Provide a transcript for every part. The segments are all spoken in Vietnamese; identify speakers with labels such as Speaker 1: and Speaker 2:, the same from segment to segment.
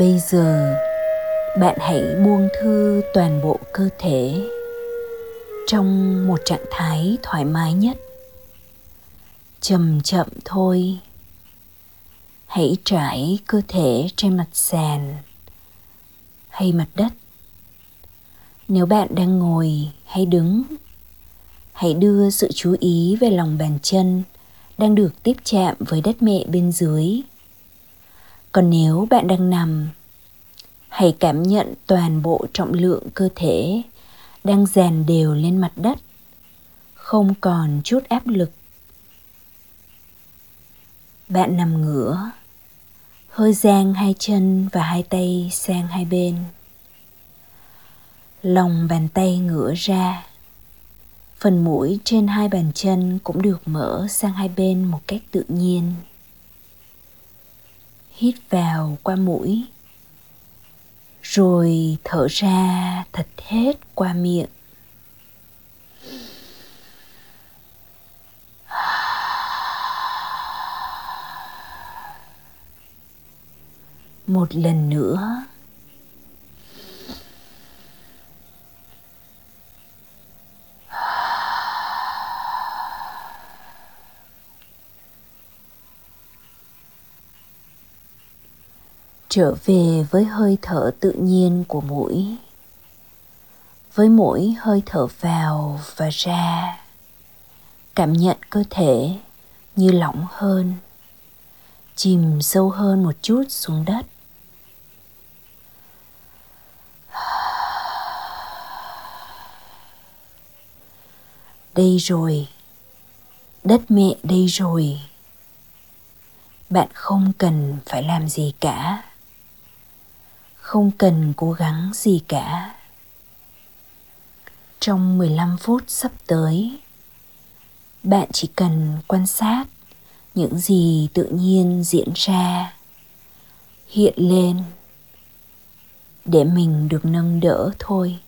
Speaker 1: bây giờ, bạn hãy buông thư toàn bộ cơ thể trong một trạng thái thoải mái nhất. Chậm chậm thôi. Hãy trải cơ thể trên mặt sàn hay mặt đất. Nếu bạn đang ngồi hay đứng, hãy đưa sự chú ý về lòng bàn chân đang được tiếp chạm với đất mẹ bên dưới còn nếu bạn đang nằm, hãy cảm nhận toàn bộ trọng lượng cơ thể đang dàn đều lên mặt đất, không còn chút áp lực. Bạn nằm ngửa, hơi dang hai chân và hai tay sang hai bên. Lòng bàn tay ngửa ra, phần mũi trên hai bàn chân cũng được mở sang hai bên một cách tự nhiên hít vào qua mũi rồi thở ra thật hết qua miệng. Một lần nữa trở về với hơi thở tự nhiên của mũi. Với mỗi hơi thở vào và ra, cảm nhận cơ thể như lỏng hơn, chìm sâu hơn một chút xuống đất. Đây rồi, đất mẹ đây rồi. Bạn không cần phải làm gì cả không cần cố gắng gì cả. Trong 15 phút sắp tới, bạn chỉ cần quan sát những gì tự nhiên diễn ra, hiện lên để mình được nâng đỡ thôi.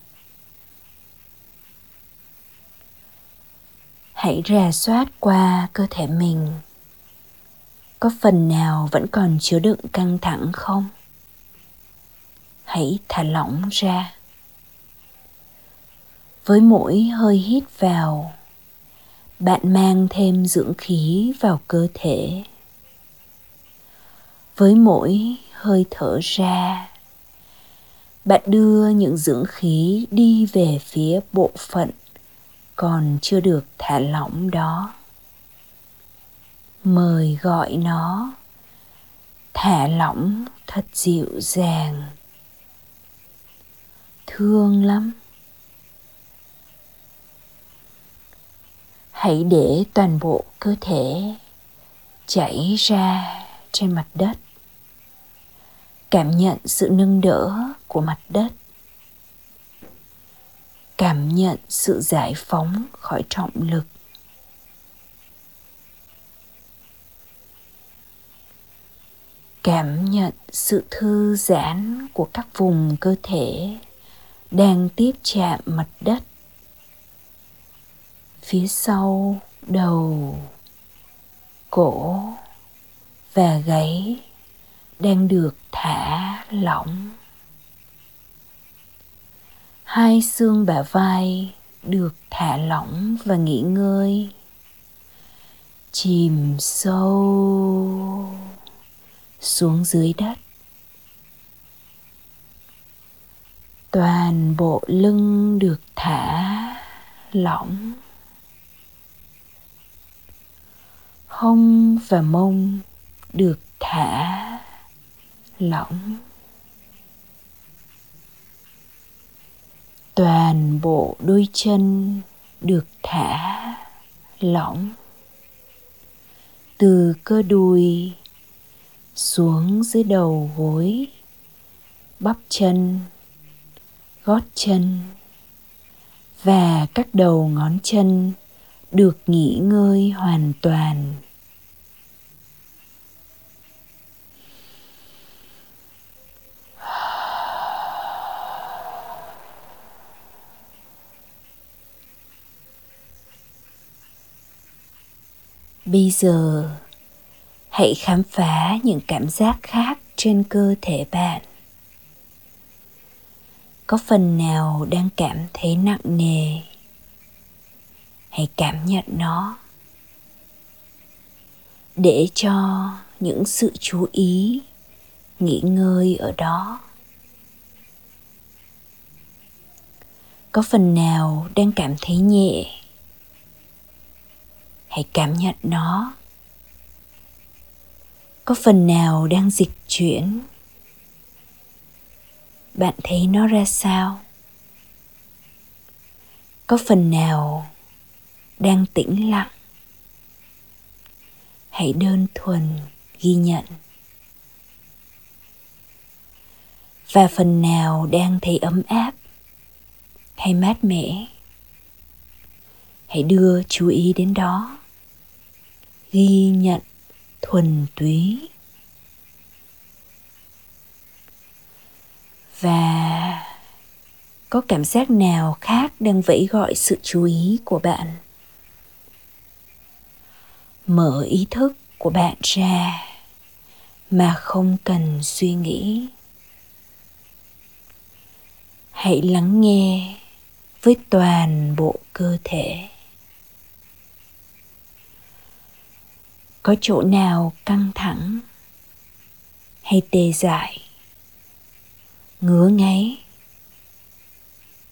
Speaker 1: Hãy rà soát qua cơ thể mình. Có phần nào vẫn còn chứa đựng căng thẳng không? Hãy thả lỏng ra. Với mỗi hơi hít vào, bạn mang thêm dưỡng khí vào cơ thể. Với mỗi hơi thở ra, bạn đưa những dưỡng khí đi về phía bộ phận còn chưa được thả lỏng đó. Mời gọi nó thả lỏng thật dịu dàng thương lắm. Hãy để toàn bộ cơ thể chảy ra trên mặt đất. Cảm nhận sự nâng đỡ của mặt đất. Cảm nhận sự giải phóng khỏi trọng lực. Cảm nhận sự thư giãn của các vùng cơ thể đang tiếp chạm mặt đất. Phía sau đầu cổ và gáy đang được thả lỏng. Hai xương bả vai được thả lỏng và nghỉ ngơi. Chìm sâu xuống dưới đất toàn bộ lưng được thả lỏng. Hông và mông được thả lỏng. Toàn bộ đôi chân được thả lỏng. Từ cơ đùi xuống dưới đầu gối, bắp chân gót chân và các đầu ngón chân được nghỉ ngơi hoàn toàn. Bây giờ, hãy khám phá những cảm giác khác trên cơ thể bạn có phần nào đang cảm thấy nặng nề? Hãy cảm nhận nó. Để cho những sự chú ý nghỉ ngơi ở đó. Có phần nào đang cảm thấy nhẹ? Hãy cảm nhận nó. Có phần nào đang dịch chuyển? Bạn thấy nó ra sao? Có phần nào đang tĩnh lặng? Hãy đơn thuần ghi nhận. Và phần nào đang thấy ấm áp hay mát mẻ? Hãy đưa chú ý đến đó. Ghi nhận thuần túy. Và có cảm giác nào khác đang vẫy gọi sự chú ý của bạn? Mở ý thức của bạn ra mà không cần suy nghĩ. Hãy lắng nghe với toàn bộ cơ thể. Có chỗ nào căng thẳng hay tê dại? Ngứa ngáy.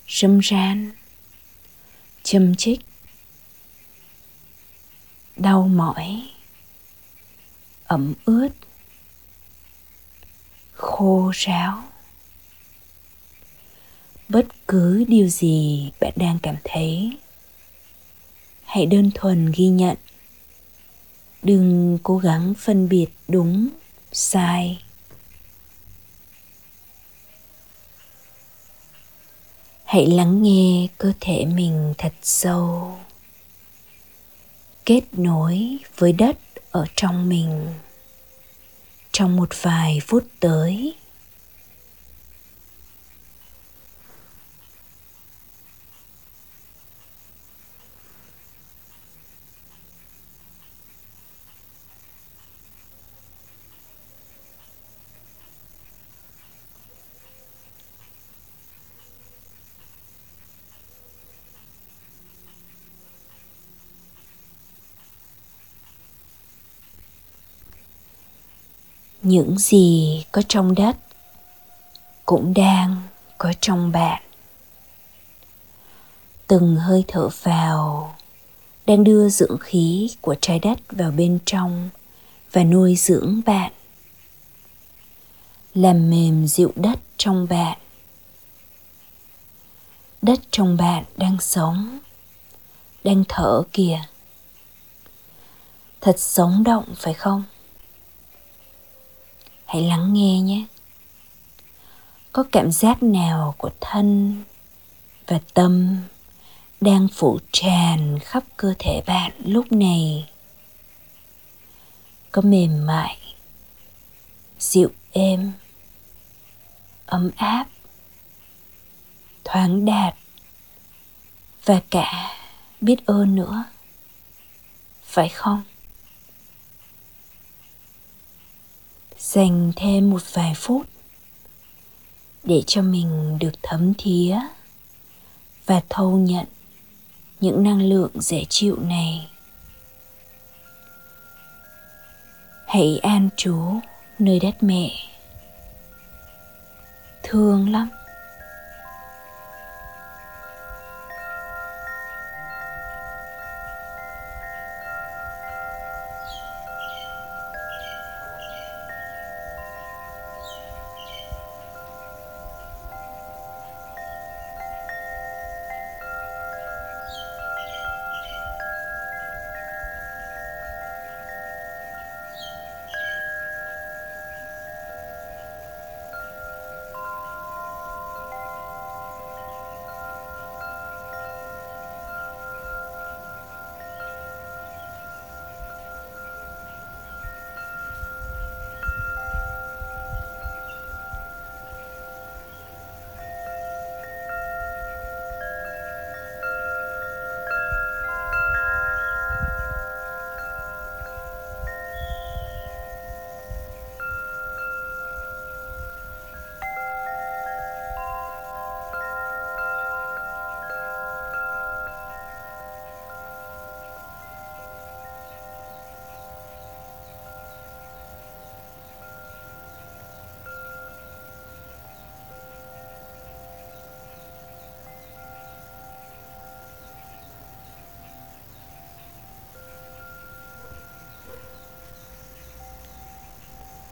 Speaker 1: Râm ran, châm chích, đau mỏi, ẩm ướt, khô ráo. Bất cứ điều gì bạn đang cảm thấy, hãy đơn thuần ghi nhận. Đừng cố gắng phân biệt đúng, sai. Hãy lắng nghe cơ thể mình thật sâu. Kết nối với đất ở trong mình. Trong một vài phút tới những gì có trong đất cũng đang có trong bạn. Từng hơi thở vào đang đưa dưỡng khí của trái đất vào bên trong và nuôi dưỡng bạn. Làm mềm dịu đất trong bạn. Đất trong bạn đang sống, đang thở kìa. Thật sống động phải không? Hãy lắng nghe nhé. Có cảm giác nào của thân và tâm đang phủ tràn khắp cơ thể bạn lúc này? Có mềm mại, dịu êm, ấm áp, thoáng đạt và cả biết ơn nữa. Phải không? Dành thêm một vài phút để cho mình được thấm thía và thâu nhận những năng lượng dễ chịu này. Hãy an trú nơi đất mẹ. Thương lắm.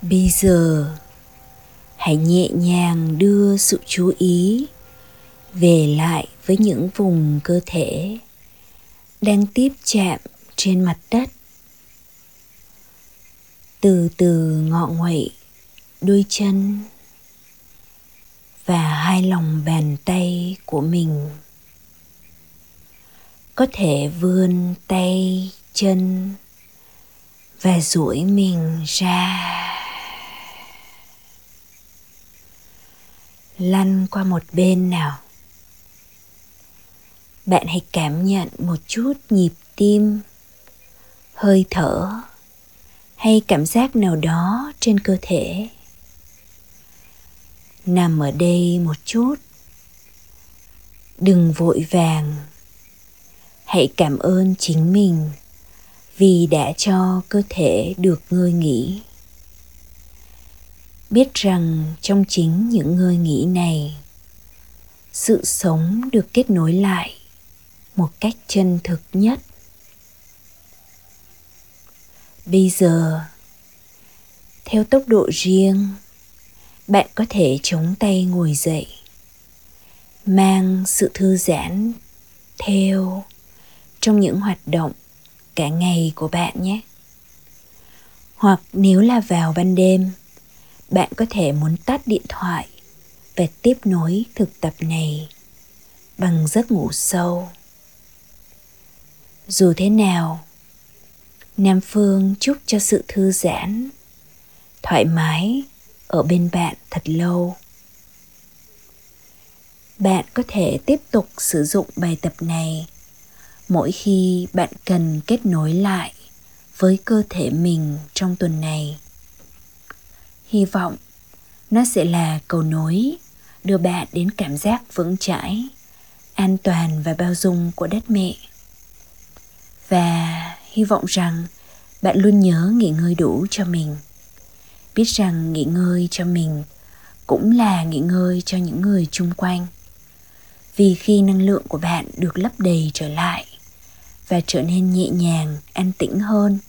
Speaker 1: Bây giờ, hãy nhẹ nhàng đưa sự chú ý về lại với những vùng cơ thể đang tiếp chạm trên mặt đất. Từ từ ngọ nguậy đôi chân và hai lòng bàn tay của mình. Có thể vươn tay, chân và duỗi mình ra. Lăn qua một bên nào. Bạn hãy cảm nhận một chút nhịp tim, hơi thở hay cảm giác nào đó trên cơ thể. Nằm ở đây một chút. Đừng vội vàng. Hãy cảm ơn chính mình vì đã cho cơ thể được ngơi nghỉ biết rằng trong chính những ngơi nghỉ này, sự sống được kết nối lại một cách chân thực nhất. Bây giờ, theo tốc độ riêng, bạn có thể chống tay ngồi dậy, mang sự thư giãn theo trong những hoạt động cả ngày của bạn nhé. Hoặc nếu là vào ban đêm bạn có thể muốn tắt điện thoại và tiếp nối thực tập này bằng giấc ngủ sâu. Dù thế nào, nam phương chúc cho sự thư giãn, thoải mái ở bên bạn thật lâu. Bạn có thể tiếp tục sử dụng bài tập này mỗi khi bạn cần kết nối lại với cơ thể mình trong tuần này hy vọng nó sẽ là cầu nối đưa bạn đến cảm giác vững chãi, an toàn và bao dung của đất mẹ. Và hy vọng rằng bạn luôn nhớ nghỉ ngơi đủ cho mình. Biết rằng nghỉ ngơi cho mình cũng là nghỉ ngơi cho những người chung quanh. Vì khi năng lượng của bạn được lấp đầy trở lại và trở nên nhẹ nhàng, an tĩnh hơn,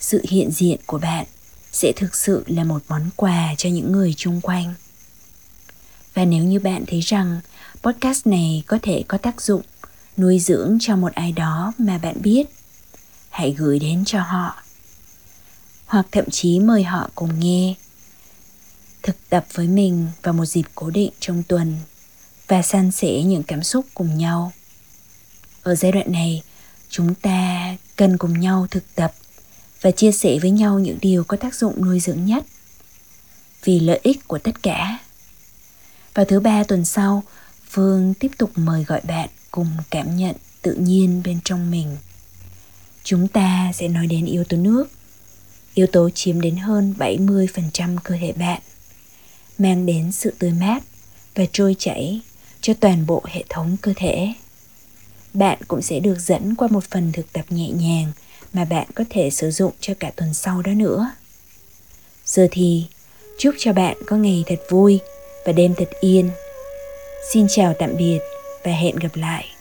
Speaker 1: sự hiện diện của bạn sẽ thực sự là một món quà cho những người chung quanh. Và nếu như bạn thấy rằng podcast này có thể có tác dụng nuôi dưỡng cho một ai đó mà bạn biết, hãy gửi đến cho họ. Hoặc thậm chí mời họ cùng nghe, thực tập với mình vào một dịp cố định trong tuần và san sẻ những cảm xúc cùng nhau. Ở giai đoạn này, chúng ta cần cùng nhau thực tập và chia sẻ với nhau những điều có tác dụng nuôi dưỡng nhất vì lợi ích của tất cả. Vào thứ ba, tuần sau, phương tiếp tục mời gọi bạn cùng cảm nhận tự nhiên bên trong mình. Chúng ta sẽ nói đến yếu tố nước. Yếu tố chiếm đến hơn 70% cơ thể bạn, mang đến sự tươi mát và trôi chảy cho toàn bộ hệ thống cơ thể. Bạn cũng sẽ được dẫn qua một phần thực tập nhẹ nhàng mà bạn có thể sử dụng cho cả tuần sau đó nữa. Giờ thì, chúc cho bạn có ngày thật vui và đêm thật yên. Xin chào tạm biệt và hẹn gặp lại.